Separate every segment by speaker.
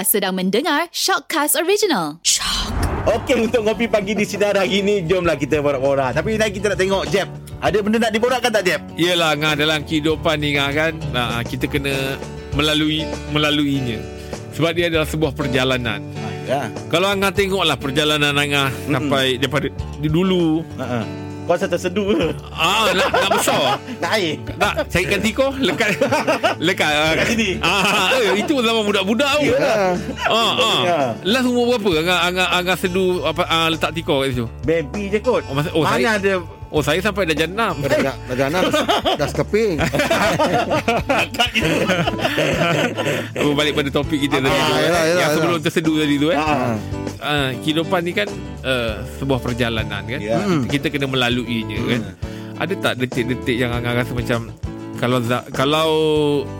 Speaker 1: Anda sedang mendengar Shockcast Original. Shock.
Speaker 2: Okey untuk ngopi pagi di sinar hari ni Jomlah kita borak-borak Tapi lagi kita nak tengok Jeb Ada benda nak diborakkan tak Jeb?
Speaker 3: Yelah ngah dalam kehidupan ni ngah kan nah, Kita kena melalui melaluinya Sebab dia adalah sebuah perjalanan
Speaker 2: Ya
Speaker 3: Kalau Angah tengoklah perjalanan Angah
Speaker 2: Mm-mm.
Speaker 3: Sampai daripada di dulu
Speaker 2: uh-uh. Kau rasa terseduh ke?
Speaker 3: Ah, nak, nak besar
Speaker 2: Nak air?
Speaker 3: Tak, carikan tiko Lekat Lekat ah,
Speaker 2: Kat sini?
Speaker 3: ah, eh, Itu zaman budak-budak tu
Speaker 2: Yalah.
Speaker 3: ah, ah.
Speaker 2: Ya.
Speaker 3: Last umur berapa Angah, Angah, Angah sedu apa, ah, Letak tiko kat situ
Speaker 2: Baby je kot
Speaker 3: Oh, masa- oh,
Speaker 2: Mana
Speaker 3: saya-
Speaker 2: ada
Speaker 3: Oh saya sampai dah jenam
Speaker 4: Dah, dah, dah jalan dah, dah sekeping
Speaker 3: Balik pada topik kita tadi
Speaker 4: Ah, yelah, yelah,
Speaker 3: Yang sebelum tersedu tadi tu eh.
Speaker 2: Ah.
Speaker 3: Uh, kehidupan ni kan uh, sebuah perjalanan kan.
Speaker 2: Ya.
Speaker 3: Hmm. Kita kena melaluinya hmm. kan. Ada tak detik-detik yang Angah rasa macam kalau kalau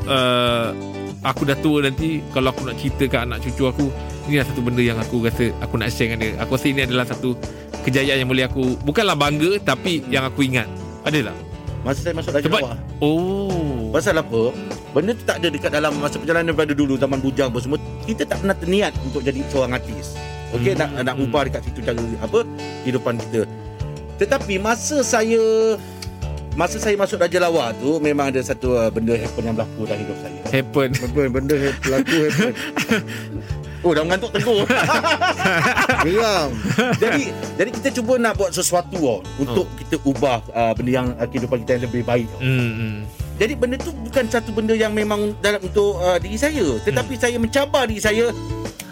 Speaker 3: uh, aku dah tua nanti kalau aku nak cerita kat anak cucu aku ini adalah satu benda yang aku rasa aku nak share dengan dia. Aku rasa ini adalah satu kejayaan yang boleh aku bukanlah bangga tapi yang aku ingat. Ada tak?
Speaker 2: Masa saya masuk Raja
Speaker 3: Sebab
Speaker 2: Lawak
Speaker 3: oh
Speaker 2: Pasal apa Benda tu tak ada dekat dalam Masa perjalanan daripada dulu Zaman bujang apa semua Kita tak pernah terniat Untuk jadi seorang artis Okey
Speaker 3: Hmm.
Speaker 2: nak, nak ubah dekat situ Cara apa Kehidupan kita Tetapi masa saya Masa saya masuk Raja Lawak tu Memang ada satu uh, benda happen yang berlaku dalam hidup saya
Speaker 3: happen.
Speaker 4: Benda, benda he- berlaku happen
Speaker 2: Oh dah mengantuk tegur
Speaker 4: Geram
Speaker 2: Jadi jadi kita cuba nak buat sesuatu oh, Untuk kita ubah uh, Benda yang uh, kehidupan kita yang lebih baik oh.
Speaker 3: Hmm. hmm.
Speaker 2: Jadi benda tu bukan satu benda yang memang dalam untuk uh, diri saya, tetapi
Speaker 3: Hmm.
Speaker 2: saya mencabar diri saya.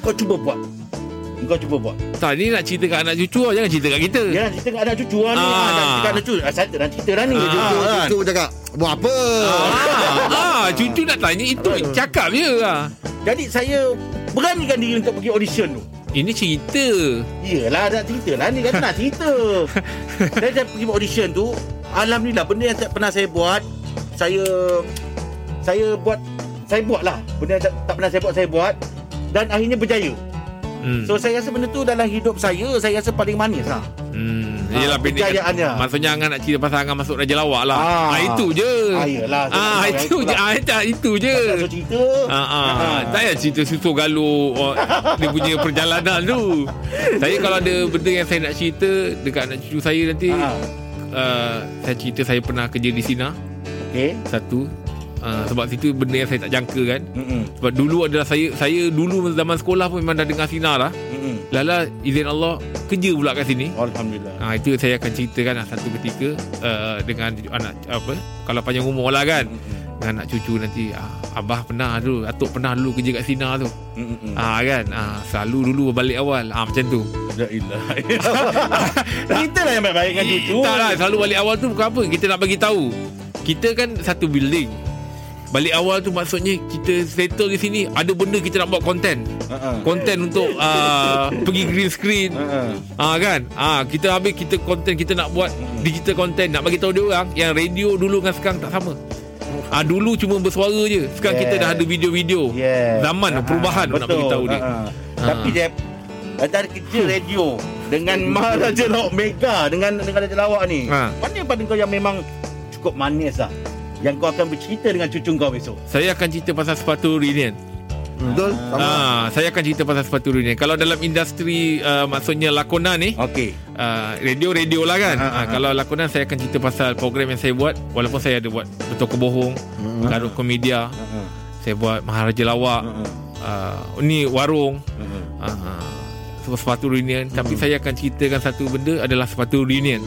Speaker 2: Kau cuba buat. Kau cuba buat.
Speaker 3: Tak ni nak cerita kat anak cucu lah, jangan cerita kat kita.
Speaker 2: Jangan cerita kat anak cucu lah ni.
Speaker 3: Ah.
Speaker 2: Ah. Jangan cerita kat anak cucu. Ah, saya nak cerita dah ni.
Speaker 3: Ah.
Speaker 2: Cucu,
Speaker 4: Cucu,
Speaker 2: kan?
Speaker 4: cucu cakap Buat apa
Speaker 3: Ah, ah, cucu nak tanya itu cakap je lah.
Speaker 2: Jadi saya beranikan diri untuk pergi audition tu.
Speaker 3: Ini cerita.
Speaker 2: Yelah nak cerita lah Ni kata nak cerita Saya dah pergi buat audition tu Alhamdulillah Benda yang tak pernah saya buat Saya Saya buat Saya buat lah Benda yang tak, tak pernah saya buat Saya buat Dan akhirnya berjaya
Speaker 3: Hmm.
Speaker 2: So saya rasa benda tu dalam hidup saya Saya rasa paling manis lah
Speaker 3: hmm.
Speaker 2: Ah,
Speaker 3: Yelah pendek
Speaker 2: kejayaannya.
Speaker 3: Maksudnya Angan nak cerita pasal Angan masuk Raja Lawak lah.
Speaker 2: Ah.
Speaker 3: Ah, itu je.
Speaker 2: Ah, yelah, saya
Speaker 3: Ah,
Speaker 2: tahu
Speaker 3: itu je. Ah, itu, itu je.
Speaker 2: Tak cerita
Speaker 3: ah. Tak payah cerita susu galuh oh, Dia punya perjalanan tu Saya kalau ada benda yang saya nak cerita Dekat anak cucu saya nanti
Speaker 2: Ah.
Speaker 3: uh, Saya cerita saya pernah kerja di Sina
Speaker 2: Okay
Speaker 3: Satu uh, Sebab situ benda yang saya tak jangka kan.
Speaker 2: Mm-mm.
Speaker 3: Sebab dulu adalah saya Saya dulu zaman sekolah pun memang dah dengar Sina lah.
Speaker 2: Mm-mm.
Speaker 3: Lala izin Allah Kerja pula kat sini.
Speaker 2: Alhamdulillah.
Speaker 3: Ha, itu saya akan ceritakan lah satu ketika uh, dengan anak apa kalau panjang umur lah kan.
Speaker 2: Mm-mm.
Speaker 3: dengan anak cucu nanti ah, abah pernah dulu atuk pernah dulu kerja kat Sina tu.
Speaker 2: Mm-mm.
Speaker 3: ah kan? Ah, selalu dulu balik awal. Ah macam tu.
Speaker 2: La ilaha Cerita lah yang baik-baik dengan cucu.
Speaker 3: Tak lah selalu balik awal tu bukan apa. Kita nak bagi tahu. Kita kan satu building balik awal tu maksudnya kita settle di sini ada benda kita nak buat konten konten untuk uh, pergi green screen
Speaker 2: Ha-ha.
Speaker 3: Ah kan Ah kita habis kita konten kita nak buat digital konten nak bagi tahu dia orang yang radio dulu dengan sekarang tak sama. Ah dulu cuma bersuara je. Sekarang
Speaker 2: Yeah.
Speaker 3: kita dah ada video-video.
Speaker 2: Yes.
Speaker 3: Zaman
Speaker 2: Ha-ha.
Speaker 3: perubahan nak
Speaker 2: Betul.
Speaker 3: bagi tahu dia.
Speaker 2: Ha-ha.
Speaker 3: Ha.
Speaker 2: Tapi Jeb Antara kerja radio Dengan Maharaja Lawak Mega Dengan dengan Raja Lawak ni
Speaker 3: Ha.
Speaker 2: Mana pada kau yang memang Cukup manis lah Yang kau akan bercerita dengan cucu kau besok
Speaker 3: Saya akan cerita pasal sepatu reunion.
Speaker 4: Betul Sama
Speaker 3: Ah saya akan cerita pasal sepatu reunion. Kalau dalam industri uh, maksudnya lakonan ni
Speaker 2: Okey
Speaker 3: uh, radio-radio lah kan.
Speaker 2: Ha, ha,
Speaker 3: Ah,
Speaker 2: ha.
Speaker 3: kalau lakonan saya akan cerita pasal program yang saya buat walaupun saya ada buat betul kebohong,
Speaker 4: Hmm.
Speaker 3: Garut Komedia,
Speaker 2: Ha-ha.
Speaker 3: saya buat Maharaja Lawak,
Speaker 2: Ha-ha.
Speaker 3: uh, ni warung,
Speaker 2: Ha-ha.
Speaker 3: uh, sepatu reunion tapi saya akan ceritakan satu benda adalah sepatu reunion.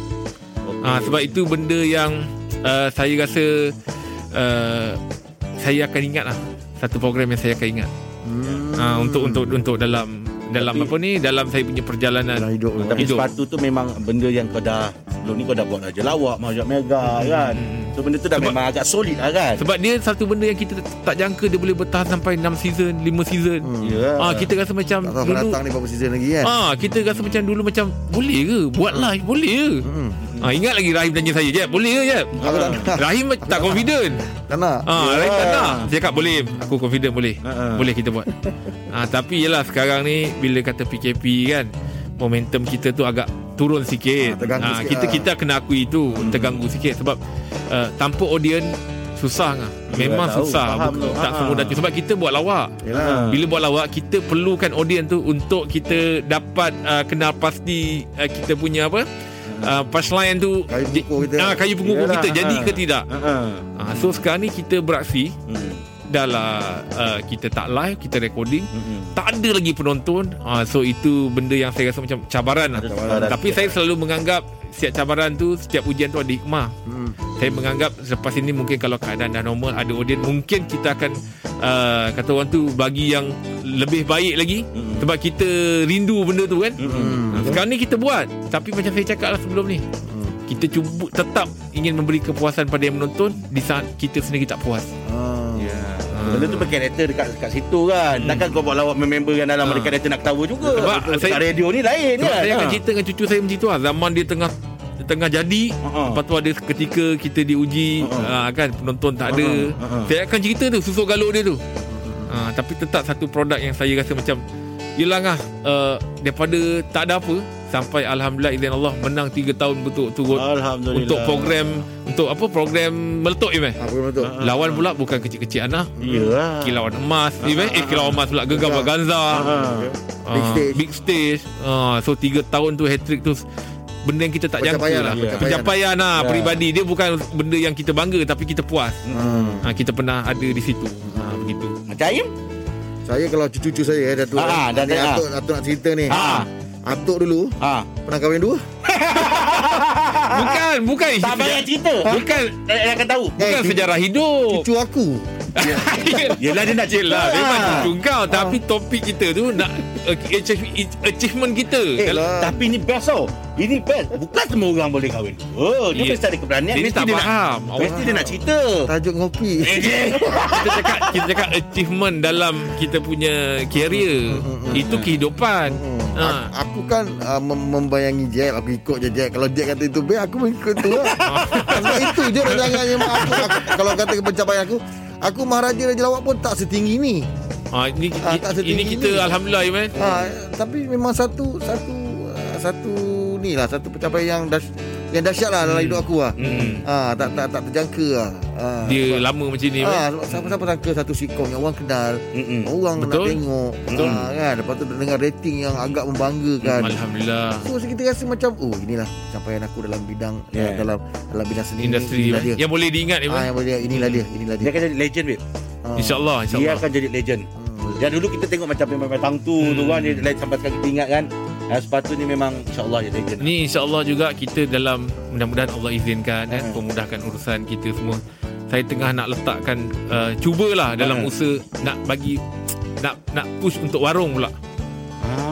Speaker 2: Okey.
Speaker 3: Ah sebab itu benda yang uh, saya rasa uh, saya akan ingat lah satu program yang saya akan ingat.
Speaker 4: Hmm.
Speaker 3: Ah untuk untuk untuk dalam dalam
Speaker 2: Tapi-
Speaker 3: apa ni dalam saya punya perjalanan
Speaker 4: Dalam hidup tu.
Speaker 2: Tapi
Speaker 3: hidup.
Speaker 2: sepatu tu memang benda yang kau dah Sebelum ni kau dah buat Raja Lawak Maharaja Mega kan
Speaker 3: Hmm.
Speaker 2: So benda tu dah
Speaker 3: Sebab-
Speaker 2: memang agak solid lah kan
Speaker 3: Sebab dia satu benda yang kita tak jangka dia boleh bertahan sampai 6 season, 5 season.
Speaker 4: Hmm.
Speaker 2: Ya
Speaker 3: Ah kita rasa macam
Speaker 4: Tak tahu
Speaker 3: dulu
Speaker 4: datang ni berapa season lagi kan
Speaker 3: Ah kita rasa macam dulu macam boleh ke buat live boleh ke?
Speaker 4: Hmm.
Speaker 3: Ah ingat lagi Rahim tanya saya, "Jeb, boleh ke, Jeb?"
Speaker 4: Aku tak
Speaker 3: Rahim tak confident.
Speaker 4: Tak nak
Speaker 3: Ah,
Speaker 2: Ya.
Speaker 3: Rahim tak nak. Saya cakap boleh. Aku confident boleh.
Speaker 2: Ha-ha.
Speaker 3: Boleh kita buat. ah, tapi yelah sekarang ni bila kata PKP kan, momentum kita tu agak turun sikit.
Speaker 4: Terganggu
Speaker 3: Ah,
Speaker 4: sikit
Speaker 3: kita
Speaker 4: lah.
Speaker 3: kita kena akui itu terganggu sikit sebab uh, tanpa audience Susah ngah. Memang
Speaker 2: tahu,
Speaker 3: susah.
Speaker 2: faham
Speaker 3: Bukan,
Speaker 2: tu.
Speaker 3: tak
Speaker 2: Ha.
Speaker 3: semudah tu sebab kita buat lawak.
Speaker 4: Yalah.
Speaker 3: Bila buat lawak kita perlukan audience tu untuk kita dapat uh, kenal pasti uh, kita punya apa? Uh, punchline tu
Speaker 4: Kayu pokok kita.
Speaker 3: Ah, kayu
Speaker 2: Yalah,
Speaker 3: kita jadi
Speaker 2: ha.
Speaker 3: ke tidak?
Speaker 2: Ha.
Speaker 3: Ah, so sekarang ni kita beraksi
Speaker 2: Hmm.
Speaker 3: dah lah uh, kita tak live, kita recording.
Speaker 2: Hmm.
Speaker 3: Tak ada lagi penonton. Ah, so itu benda yang saya rasa macam cabaran lah.
Speaker 2: cabaran.
Speaker 3: Tapi saya selalu menganggap setiap cabaran tu, setiap ujian tu ada hikmah.
Speaker 4: Hmm.
Speaker 3: Saya menganggap selepas ini mungkin kalau keadaan dah normal ada audience mungkin kita akan uh, kata orang tu bagi yang lebih baik lagi
Speaker 2: Mm-mm.
Speaker 3: sebab kita rindu benda tu kan.
Speaker 2: Hmm.
Speaker 3: Uh, sekarang ni kita buat tapi macam saya cakap lah sebelum ni kita cuba tetap ingin memberi kepuasan pada yang menonton di saat kita sendiri tak puas.
Speaker 4: Ah.
Speaker 2: Ya. Benda tu berkarakter dekat dekat situ kan.
Speaker 3: Hmm.
Speaker 2: Takkan kau buat lawak member yang dalam
Speaker 3: Ha.
Speaker 2: ada karakter nak ketawa juga.
Speaker 3: Sebab saya-
Speaker 2: dekat radio ni lain
Speaker 3: Sebab
Speaker 2: kan.
Speaker 3: saya akan
Speaker 2: Ha.
Speaker 3: cerita dengan cucu saya macam tu lah Zaman dia tengah Tengah jadi
Speaker 2: Ha.
Speaker 3: Lepas tu ada ketika Kita diuji
Speaker 2: Ha.
Speaker 3: uh, Kan penonton tak ada
Speaker 2: Ha. Ha.
Speaker 3: Saya akan cerita tu Susuk galuk dia tu uh, Tapi tetap satu produk yang saya rasa macam Yelah ngah uh, Daripada tak ada apa Sampai Alhamdulillah izin Allah Menang 3 tahun betul-betul
Speaker 2: Alhamdulillah.
Speaker 3: Untuk program Untuk apa program Meletup Imeh
Speaker 4: yang betul?
Speaker 3: Lawan pula bukan kecil-kecil anak
Speaker 2: Ya.
Speaker 3: Kilauan emas Imeh Eh kilauan emas pula Gegar Baganza
Speaker 2: Ha.
Speaker 4: Big
Speaker 3: Ah,
Speaker 4: stage.
Speaker 3: Big stage Ah, So 3 tahun tu hat-trick tu Benda yang kita tak jangka
Speaker 4: Pencapaian
Speaker 3: lah
Speaker 4: lah,
Speaker 2: Ya.
Speaker 3: Pencapaian lah
Speaker 2: Ya.
Speaker 3: Peribadi Dia bukan benda yang kita bangga Tapi kita puas
Speaker 4: Hmm.
Speaker 3: ha, Kita pernah ada di situ ha, Begitu
Speaker 2: Macam Aim?
Speaker 4: Saya kalau cucu-cucu saya eh, Datuk
Speaker 2: Ah,
Speaker 4: eh,
Speaker 2: dah
Speaker 4: ni
Speaker 2: tengok,
Speaker 4: Atuk, Atuk nak cerita ni
Speaker 2: Ah.
Speaker 4: Atuk dulu
Speaker 2: Ha.
Speaker 4: Pernah kahwin dua
Speaker 3: Bukan Bukan
Speaker 2: Tak payah cerita.
Speaker 3: Bukan
Speaker 2: Eh, Dia akan tahu.
Speaker 3: Bukan
Speaker 4: Eh,
Speaker 3: sejarah hidup
Speaker 4: Cucu aku
Speaker 2: Yelah dia nak cerita.
Speaker 3: Yelah Memang
Speaker 2: Ah.
Speaker 3: cucu kau Tapi topik kita tu Nak achieve- achievement kita
Speaker 2: Eh,
Speaker 3: Kalau-
Speaker 2: tapi ni best tau. Ini best. Bukan semua orang boleh kahwin. Oh, dia
Speaker 3: Ya.
Speaker 2: mesti ada keberanian.
Speaker 3: Dia
Speaker 2: mesti
Speaker 3: tak
Speaker 2: dia
Speaker 3: faham.
Speaker 2: Nak, mesti dia nak cerita.
Speaker 4: Tajuk ngopi
Speaker 3: Eh, kita cakap kita cakap achievement dalam kita punya career itu kehidupan ha.
Speaker 4: Aku kan uh, mem- membayangi Jack Aku ikut je Jack Kalau Jack kata itu baik Aku mengikut tu lah Sebab itu je rancangannya mak aku, aku Kalau kata pencapaian aku Aku Maharaja Raja Lawak pun tak setinggi ni.
Speaker 3: Ha ini
Speaker 4: Ah, tak setinggi
Speaker 3: ini kita
Speaker 4: ni.
Speaker 3: alhamdulillah Iman.
Speaker 4: Ha, Tapi memang satu Satu uh, Satu ni lah Satu pencapaian yang das, Yang dahsyat lah dalam hidup aku lah.
Speaker 3: Hmm.
Speaker 4: ha, tak, tak, tak terjangka lah ha,
Speaker 3: dia
Speaker 4: sebab,
Speaker 3: lama macam ni
Speaker 4: ha,
Speaker 3: Iman
Speaker 4: sebab siapa-siapa sangka Satu sitcom yang orang kenal
Speaker 2: Mm-mm.
Speaker 4: Orang
Speaker 3: Betul.
Speaker 4: nak tengok
Speaker 3: Betul.
Speaker 4: ha, kan? Lepas tu dengar rating yang agak membanggakan
Speaker 3: alhamdulillah
Speaker 4: So kita rasa macam Oh inilah pencapaian aku dalam bidang
Speaker 2: Yeah.
Speaker 4: Dalam dalam bidang seni
Speaker 3: industri
Speaker 4: Inilah dia
Speaker 3: yang boleh diingat
Speaker 4: ah,
Speaker 3: Iman
Speaker 4: yang boleh Inilah dia Inilah
Speaker 2: Dia
Speaker 4: dia
Speaker 2: akan jadi legend, babe.
Speaker 4: Ah.
Speaker 3: insyaallah
Speaker 2: Dia
Speaker 3: insyaallah
Speaker 2: akan jadi legend.
Speaker 4: Hmm.
Speaker 2: Dan dulu kita tengok macam memang tang tu
Speaker 3: Hmm.
Speaker 2: tu kan dia sampai sekarang kita ingat kan. Uh, sepatutnya memang insya-Allah dia legend.
Speaker 3: ni insyaallah juga kita dalam mudah-mudahan Allah izinkan kan
Speaker 2: Hmm.
Speaker 3: pemudahkan urusan kita semua saya tengah nak letakkan uh, cubalah dalam
Speaker 2: Hmm.
Speaker 3: usaha nak bagi nak nak push untuk warung pula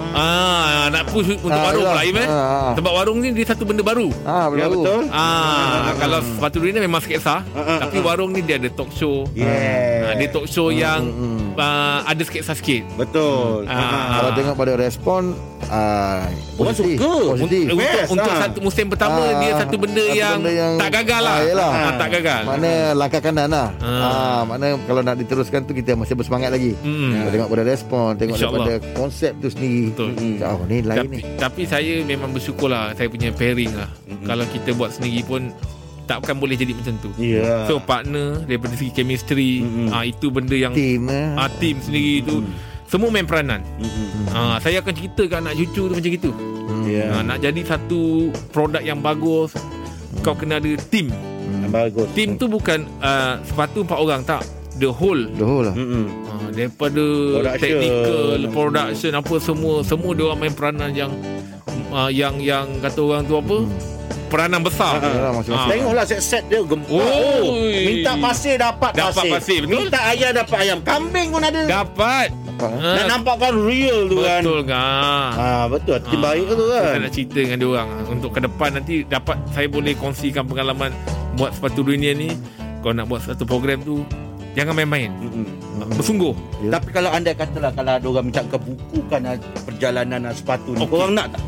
Speaker 2: Ah.
Speaker 3: ah nak push untuk
Speaker 4: Ah,
Speaker 3: warung pula Iman
Speaker 4: Ah, ah.
Speaker 3: sebab warung ni dia satu benda baru
Speaker 4: Ah,
Speaker 2: Ya
Speaker 4: baru.
Speaker 2: betul.
Speaker 3: Ah, kalau sepatu ni memang sketsa,
Speaker 2: Ah, ah,
Speaker 3: tapi warung ni dia ada talk show.
Speaker 2: Yeah.
Speaker 3: Ah, dia talk show yang
Speaker 4: hmm.
Speaker 3: ah, ada sketsa sikit.
Speaker 2: Betul.
Speaker 3: Ah.
Speaker 4: Kalau tengok pada respon ah,
Speaker 2: Orang
Speaker 4: positif.
Speaker 2: suka.
Speaker 4: Positif.
Speaker 3: Untuk
Speaker 2: Best,
Speaker 3: untuk
Speaker 2: ah.
Speaker 3: satu musim pertama
Speaker 4: Ah,
Speaker 3: dia satu benda,
Speaker 4: satu
Speaker 3: yang,
Speaker 4: benda yang-
Speaker 3: tak gagal lah.
Speaker 4: Ah, yelah.
Speaker 3: Ah, tak gagal.
Speaker 4: Mana langkah kanan lah
Speaker 3: Ah.
Speaker 4: ah. Mana kalau nak diteruskan tu Kita masih bersemangat lagi
Speaker 3: Hmm.
Speaker 4: Kita Tengok pada respon Tengok
Speaker 3: InsyaAllah.
Speaker 4: daripada konsep tu sendiri
Speaker 3: Betul.
Speaker 2: Mm-mm.
Speaker 4: Oh ni lain
Speaker 3: Tapi,
Speaker 4: ni
Speaker 3: tapi saya memang bersyukur lah saya punya pairing lah.
Speaker 2: Mm-mm.
Speaker 3: Kalau kita buat sendiri pun takkan boleh jadi macam tu.
Speaker 2: Ya.
Speaker 3: So partner daripada segi chemistry,
Speaker 2: Mm-mm.
Speaker 3: ah itu benda yang
Speaker 4: Team
Speaker 3: ah, team sendiri tu semua main peranan.
Speaker 2: Mm-mm.
Speaker 3: Ah, saya akan cerita ke anak cucu tu macam itu.
Speaker 2: Ya.
Speaker 3: Ha, nak jadi satu produk yang bagus kau kena ada team.
Speaker 4: Hmm.
Speaker 2: Bagus.
Speaker 3: Team tu bukan uh, sepatu empat orang tak. The whole
Speaker 4: The whole lah
Speaker 2: Mm-mm.
Speaker 3: uh, daripada
Speaker 2: Production.
Speaker 3: technical, production apa semua semua dia orang main peranan yang uh, yang yang kata orang tu apa? Peranan besar.
Speaker 2: Ah,
Speaker 4: masing-masing.
Speaker 3: Ah.
Speaker 2: Tengoklah set-set dia gempak.
Speaker 3: Oh.
Speaker 2: Minta pasir dapat,
Speaker 3: Dapat pasir, betul?
Speaker 2: Minta ayam dapat ayam. Kambing pun ada.
Speaker 3: Dapat. Ha,
Speaker 2: nampakkan real tu kan.
Speaker 3: betul kan?
Speaker 2: Ah betul. Tim
Speaker 3: Ah.
Speaker 2: baik tu kan.
Speaker 3: Saya nak cerita dengan dia orang untuk ke depan nanti dapat saya boleh kongsikan pengalaman buat sepatu dunia ni. Kau nak buat satu program tu jangan main-main.
Speaker 2: Mm-mm.
Speaker 3: Bersungguh.
Speaker 4: Ya.
Speaker 2: Tapi kalau anda katalah kalau ada orang minta kau bukukan ah, perjalanan ah, sepatu ni,
Speaker 3: Okey.
Speaker 2: korang nak tak?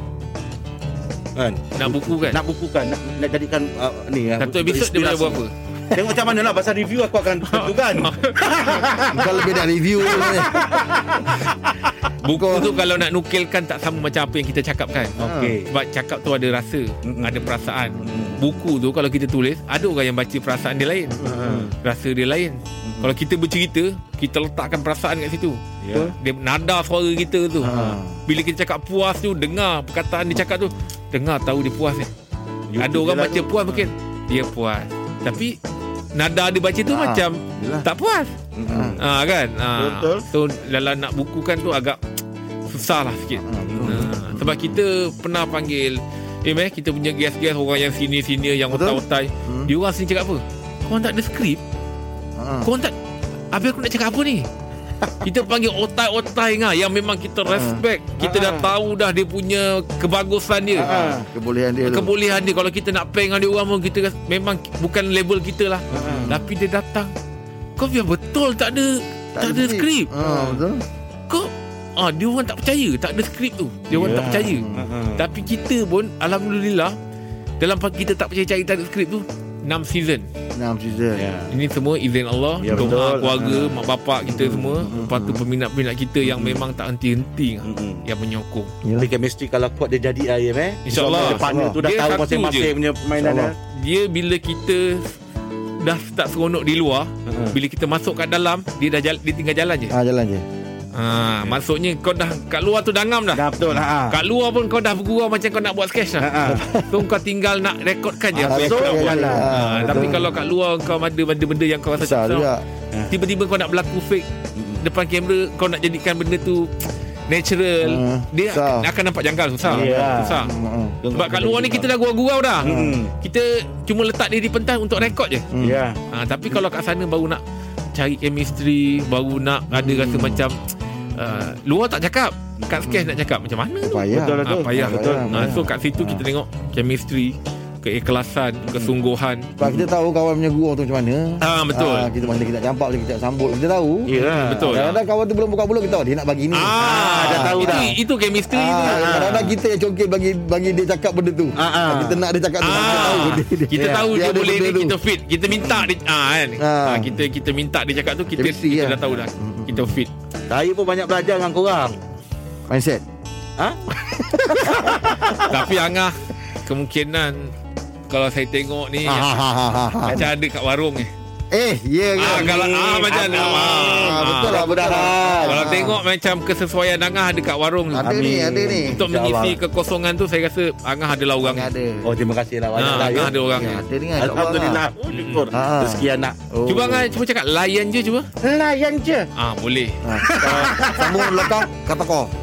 Speaker 2: Kan?
Speaker 3: Nak buku kan?
Speaker 2: Nak bukukan, nak, nak jadikan uh, ni
Speaker 3: Satu episod dia boleh buat apa?
Speaker 2: Tengok macam mana lah pasal review aku akan tentukan.
Speaker 4: Bukan lebih nak review ni
Speaker 3: Buku tu kalau nak nukilkan tak sama macam apa yang kita cakapkan.
Speaker 2: Okey.
Speaker 3: Sebab cakap tu ada rasa,
Speaker 2: Mm-mm.
Speaker 3: ada perasaan. Buku tu kalau kita tulis, ada orang yang baca perasaan dia lain. Rasa dia lain. Kalau kita bercerita, kita letakkan perasaan kat situ.
Speaker 2: Ya.
Speaker 3: Dia nada suara kita tu.
Speaker 4: Ha.
Speaker 3: Bila kita cakap puas tu, dengar perkataan dia cakap tu, dengar tahu dia puas ni.
Speaker 2: You
Speaker 3: ada orang
Speaker 2: lah
Speaker 3: baca
Speaker 2: tu.
Speaker 3: puas mungkin dia puas. Tapi nada dia baca tu
Speaker 4: Ah,
Speaker 3: macam
Speaker 4: yelah.
Speaker 3: tak puas.
Speaker 2: Mm-mm.
Speaker 3: Ah kan? Ah.
Speaker 2: Betul.
Speaker 3: So dalam nak bukukan tu agak susah lah sikit. Ah, sebab kita pernah panggil Eh meh kita punya guest-guest orang yang senior-senior yang otai-otai.
Speaker 4: Hmm.
Speaker 3: Dia orang sini cakap apa? Korang tak ada skrip?
Speaker 4: Ha.
Speaker 3: Korang tak Habis aku nak cakap apa ni? Kita panggil otai-otai ngah yang memang kita respect. Kita dah tahu dah dia punya kebagusan dia.
Speaker 2: Ah.
Speaker 4: Kebolehan dia.
Speaker 3: Kebolehan dia Kalau kita nak peng dengan dia orang pun Kita memang bukan level kita lah Tapi dia datang Kau biar betul tak ada Tak, ada skrip
Speaker 4: Ha, betul.
Speaker 3: Kau ah, Dia orang tak percaya Tak ada skrip tu Dia orang
Speaker 2: Ya.
Speaker 3: tak percaya
Speaker 2: Mm-mm.
Speaker 3: Tapi kita pun Alhamdulillah Dalam kita tak percaya cari tak ada skrip tu 6 season
Speaker 4: 6 season.
Speaker 2: Ya.
Speaker 3: Ini semua izin Allah
Speaker 2: Ya,
Speaker 3: Doa
Speaker 2: betul.
Speaker 3: keluarga
Speaker 2: Ha.
Speaker 3: Mak bapak kita semua Lepas tu peminat-peminat kita Yang memang tak henti-henti
Speaker 2: Mm-mm.
Speaker 3: Yang menyokong
Speaker 2: Tapi chemistry kalau kuat dia jadi ayam eh.
Speaker 3: InsyaAllah.
Speaker 2: Partner tu dah
Speaker 3: Dia
Speaker 2: tahu masing-masing punya permainan dia.
Speaker 3: Dia bila kita Dah start seronok di luar
Speaker 2: Ha.
Speaker 3: Bila kita masuk kat dalam Dia dah jala, dia tinggal jalan je
Speaker 4: Ha, jalan je.
Speaker 3: Ha, Maksudnya kau dah Kat luar tu dah ngam dah
Speaker 2: Dah betul ha.
Speaker 3: Kat luar pun kau dah bergurau Macam kau nak buat sketch dah
Speaker 2: Ha.
Speaker 3: So kau tinggal nak rekodkan je
Speaker 4: Ah,
Speaker 3: yang
Speaker 4: betul.
Speaker 3: buat.
Speaker 2: Jalan.
Speaker 3: ha,
Speaker 4: Ah,
Speaker 3: Tapi
Speaker 4: betul.
Speaker 3: kalau kat luar Kau ada benda-benda yang kau rasa
Speaker 4: juga.
Speaker 3: Tiba-tiba kau nak berlaku fake Depan kamera Kau nak jadikan benda tu Natural
Speaker 4: Hmm,
Speaker 3: Dia
Speaker 4: susah.
Speaker 3: akan, akan nampak janggal Susah
Speaker 2: Ya.
Speaker 3: Susah
Speaker 4: Hmm.
Speaker 3: Sebab kat luar ni kita dah gurau-gurau dah
Speaker 2: Hmm.
Speaker 3: Kita cuma letak diri pentas Untuk rekod je
Speaker 4: Hmm.
Speaker 2: Ya.
Speaker 3: ha, Tapi kalau kat sana baru nak Cari chemistry Baru nak ada rasa macam uh, Luar tak cakap Kat sketch nak cakap Macam mana tu
Speaker 4: Payah.
Speaker 2: Betul lah
Speaker 3: ha,
Speaker 2: tu.
Speaker 3: Payah
Speaker 4: Betul.
Speaker 3: ha, So kat situ kita tengok Chemistry Keikhlasan Kesungguhan
Speaker 4: Sebab kita tahu kawan punya guru tu macam mana.
Speaker 3: Ah betul.
Speaker 4: Ah, kita mana kita campak, boleh kita sambut. Kita tahu.
Speaker 2: Ya.
Speaker 3: Betul.
Speaker 4: Kadang-kadang kawan tu belum buka mulut kita tahu dia nak bagi ni.
Speaker 3: Ah,
Speaker 2: dah tahu
Speaker 3: itu,
Speaker 2: dah.
Speaker 3: Itu chemistry tu.
Speaker 4: Ah, kadang-kadang kita yang congkil bagi bagi dia cakap benda tu.
Speaker 2: Ah, ah.
Speaker 4: Kita nak dia cakap tu kita
Speaker 3: Ah,
Speaker 4: tahu dia, dia,
Speaker 3: kita tahu dia,
Speaker 4: ada
Speaker 3: boleh
Speaker 4: benda
Speaker 3: ni kita fit. Kita minta dia ah kan.
Speaker 4: Ah.
Speaker 3: Ah, kita kita minta dia cakap tu kita
Speaker 4: Chemistry
Speaker 3: kita
Speaker 4: lah.
Speaker 3: dah tahu dah. Kita fit.
Speaker 2: Saya pun banyak belajar dengan korang.
Speaker 4: mindset.
Speaker 2: Ha?
Speaker 3: Tapi Angah kemungkinan kalau saya tengok ni
Speaker 4: Ha ha ha ha, ha. ha.
Speaker 3: macam ada kat warung ni.
Speaker 4: Eh, ya ke?
Speaker 3: Ah kalau ah macam
Speaker 2: Amin.
Speaker 3: ah,
Speaker 4: Ah,
Speaker 3: ah,
Speaker 4: betul lah, betul lah.
Speaker 2: Mudah-mudahan.
Speaker 3: Kalau
Speaker 4: Ah.
Speaker 3: tengok macam kesesuaian Angah ada kat warung ni.
Speaker 4: ada ni, ada ni.
Speaker 3: Untuk
Speaker 2: InsyaAllah.
Speaker 3: mengisi kekosongan tu saya rasa Angah adalah orang.
Speaker 4: Ada.
Speaker 2: Oh terima kasih lah banyak
Speaker 3: Ah,
Speaker 2: lah
Speaker 3: Angah
Speaker 2: ya.
Speaker 3: ada orang.
Speaker 4: Ya, ada ni kan.
Speaker 2: Alhamdulillah. Oh, syukur.
Speaker 4: Ah.
Speaker 2: Rezeki anak.
Speaker 4: Oh.
Speaker 3: Cuba Angah cuba cakap layan je cuba.
Speaker 2: Layan je.
Speaker 3: Ah boleh.
Speaker 4: Ha, sambung lokal kata kau.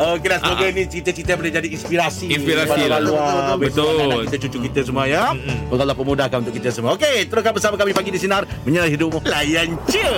Speaker 2: Okey lah semoga ni cerita-cerita boleh jadi inspirasi.
Speaker 3: Inspirasi lah.
Speaker 2: luar,
Speaker 3: Betul, betul.
Speaker 2: kita cucu kita semua ya. Semoga Allah pemudahkan untuk kita semua. Okey, teruskan bersama kami pagi di sinar menyinari hidupmu. Layan je.